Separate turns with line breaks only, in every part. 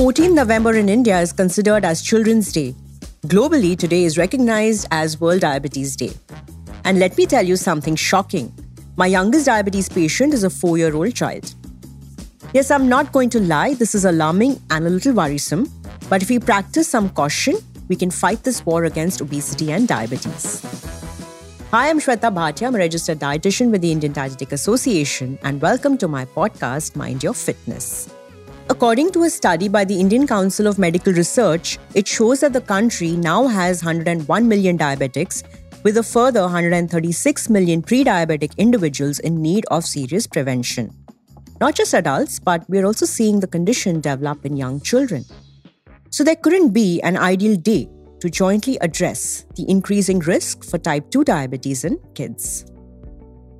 14 November in India is considered as Children's Day. Globally, today is recognized as World Diabetes Day. And let me tell you something shocking. My youngest diabetes patient is a four year old child. Yes, I'm not going to lie, this is alarming and a little worrisome. But if we practice some caution, we can fight this war against obesity and diabetes. Hi, I'm Shwetha Bhatia. I'm a registered dietitian with the Indian Dietetic Association, and welcome to my podcast, Mind Your Fitness. According to a study by the Indian Council of Medical Research, it shows that the country now has 101 million diabetics, with a further 136 million pre diabetic individuals in need of serious prevention. Not just adults, but we're also seeing the condition develop in young children. So there couldn't be an ideal day to jointly address the increasing risk for type 2 diabetes in kids.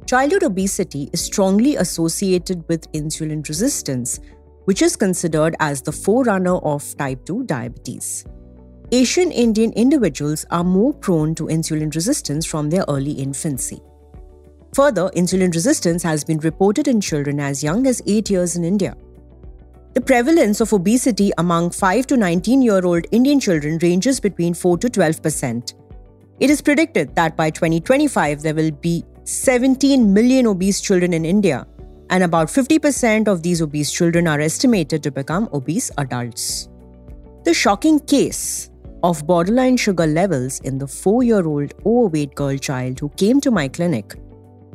Childhood obesity is strongly associated with insulin resistance, which is considered as the forerunner of type 2 diabetes. Asian Indian individuals are more prone to insulin resistance from their early infancy. Further, insulin resistance has been reported in children as young as 8 years in India. The prevalence of obesity among 5 to 19 year old Indian children ranges between 4 to 12 percent. It is predicted that by 2025 there will be 17 million obese children in India, and about 50% of these obese children are estimated to become obese adults. The shocking case of borderline sugar levels in the 4 year old overweight girl child who came to my clinic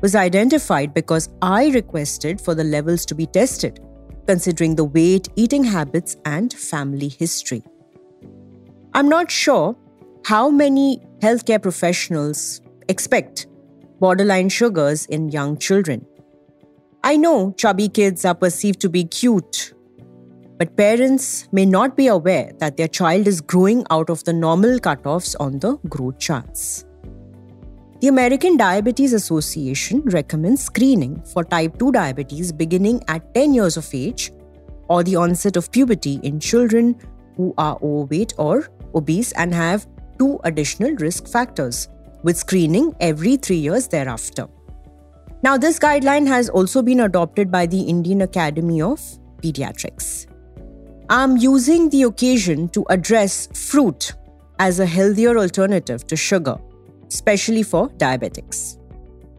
was identified because I requested for the levels to be tested considering the weight, eating habits, and family history. I'm not sure how many healthcare professionals expect borderline sugars in young children. I know chubby kids are perceived to be cute, but parents may not be aware that their child is growing out of the normal cutoffs on the growth charts. The American Diabetes Association recommends screening for type 2 diabetes beginning at 10 years of age or the onset of puberty in children who are overweight or obese and have two additional risk factors, with screening every three years thereafter. Now, this guideline has also been adopted by the Indian Academy of Pediatrics. I'm using the occasion to address fruit as a healthier alternative to sugar especially for diabetics.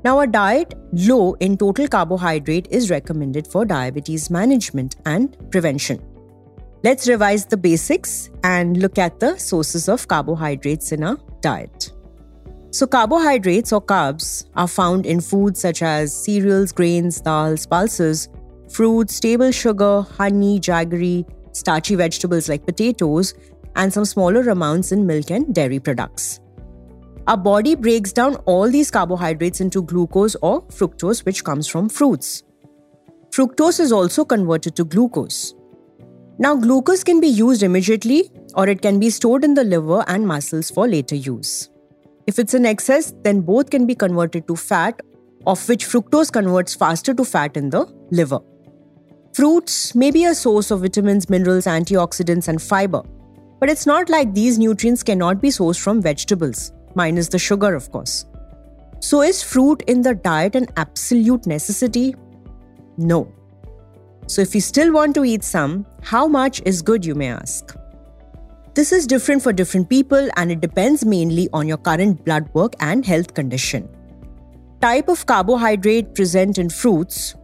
Now, a diet low in total carbohydrate is recommended for diabetes management and prevention. Let's revise the basics and look at the sources of carbohydrates in our diet. So, carbohydrates or carbs are found in foods such as cereals, grains, dals, pulses, fruits, table sugar, honey, jaggery, starchy vegetables like potatoes, and some smaller amounts in milk and dairy products. Our body breaks down all these carbohydrates into glucose or fructose, which comes from fruits. Fructose is also converted to glucose. Now, glucose can be used immediately or it can be stored in the liver and muscles for later use. If it's in excess, then both can be converted to fat, of which fructose converts faster to fat in the liver. Fruits may be a source of vitamins, minerals, antioxidants, and fiber, but it's not like these nutrients cannot be sourced from vegetables minus the sugar, of course. So, is fruit in the diet an absolute necessity? No. So, if you still want to eat some, how much is good, you may ask? This is different for different people and it depends mainly on your current blood work and health condition. Type of carbohydrate present in fruits.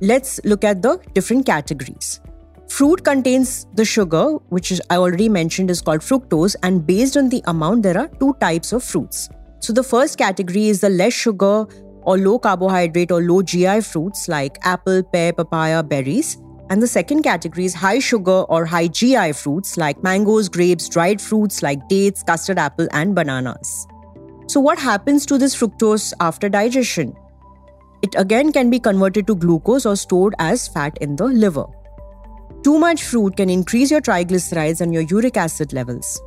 Let's look at the different categories. Fruit contains the sugar, which is, I already mentioned is called fructose, and based on the amount, there are two types of fruits. So the first category is the less sugar or low carbohydrate or low GI fruits like apple, pear, papaya, berries. And the second category is high sugar or high GI fruits like mangoes, grapes, dried fruits like dates, custard apple, and bananas. So, what happens to this fructose after digestion? It again can be converted to glucose or stored as fat in the liver. Too much fruit can increase your triglycerides and your uric acid levels.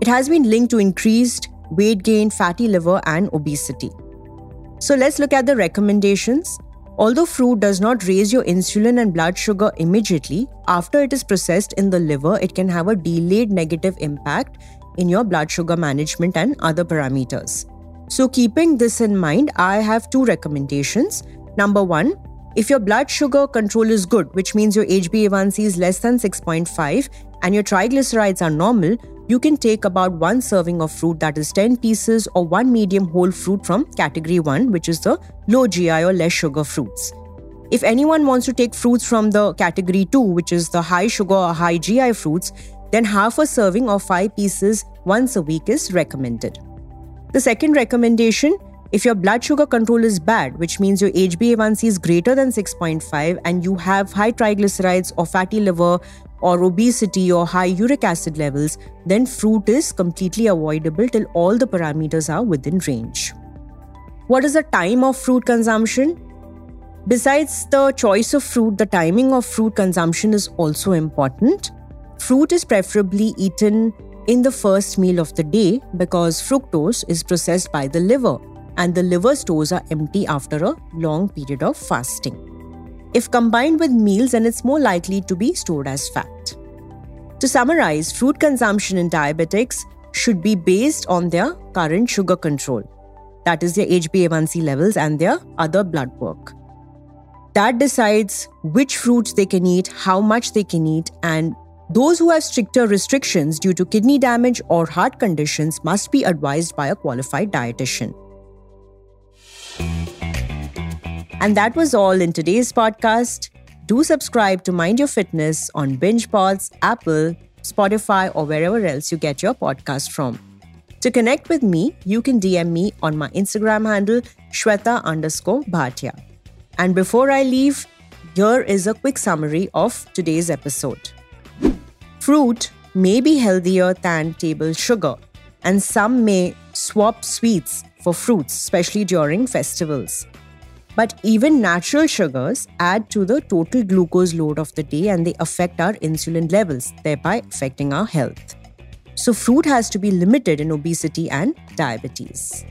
It has been linked to increased weight gain, fatty liver, and obesity. So let's look at the recommendations. Although fruit does not raise your insulin and blood sugar immediately, after it is processed in the liver, it can have a delayed negative impact in your blood sugar management and other parameters. So, keeping this in mind, I have two recommendations. Number one, if your blood sugar control is good, which means your HbA1c is less than 6.5 and your triglycerides are normal, you can take about one serving of fruit that is 10 pieces or one medium whole fruit from category 1, which is the low GI or less sugar fruits. If anyone wants to take fruits from the category 2, which is the high sugar or high GI fruits, then half a serving of 5 pieces once a week is recommended. The second recommendation if your blood sugar control is bad, which means your HbA1c is greater than 6.5 and you have high triglycerides or fatty liver or obesity or high uric acid levels, then fruit is completely avoidable till all the parameters are within range. What is the time of fruit consumption? Besides the choice of fruit, the timing of fruit consumption is also important. Fruit is preferably eaten in the first meal of the day because fructose is processed by the liver and the liver stores are empty after a long period of fasting. If combined with meals, then it's more likely to be stored as fat. To summarize, fruit consumption in diabetics should be based on their current sugar control, that is, their HbA1c levels and their other blood work. That decides which fruits they can eat, how much they can eat, and those who have stricter restrictions due to kidney damage or heart conditions must be advised by a qualified dietitian. And that was all in today's podcast. Do subscribe to Mind Your Fitness on Binge BingePods, Apple, Spotify, or wherever else you get your podcast from. To connect with me, you can DM me on my Instagram handle, Shwetha underscore Bhatia. And before I leave, here is a quick summary of today's episode. Fruit may be healthier than table sugar, and some may swap sweets for fruits, especially during festivals. But even natural sugars add to the total glucose load of the day and they affect our insulin levels, thereby affecting our health. So, fruit has to be limited in obesity and diabetes.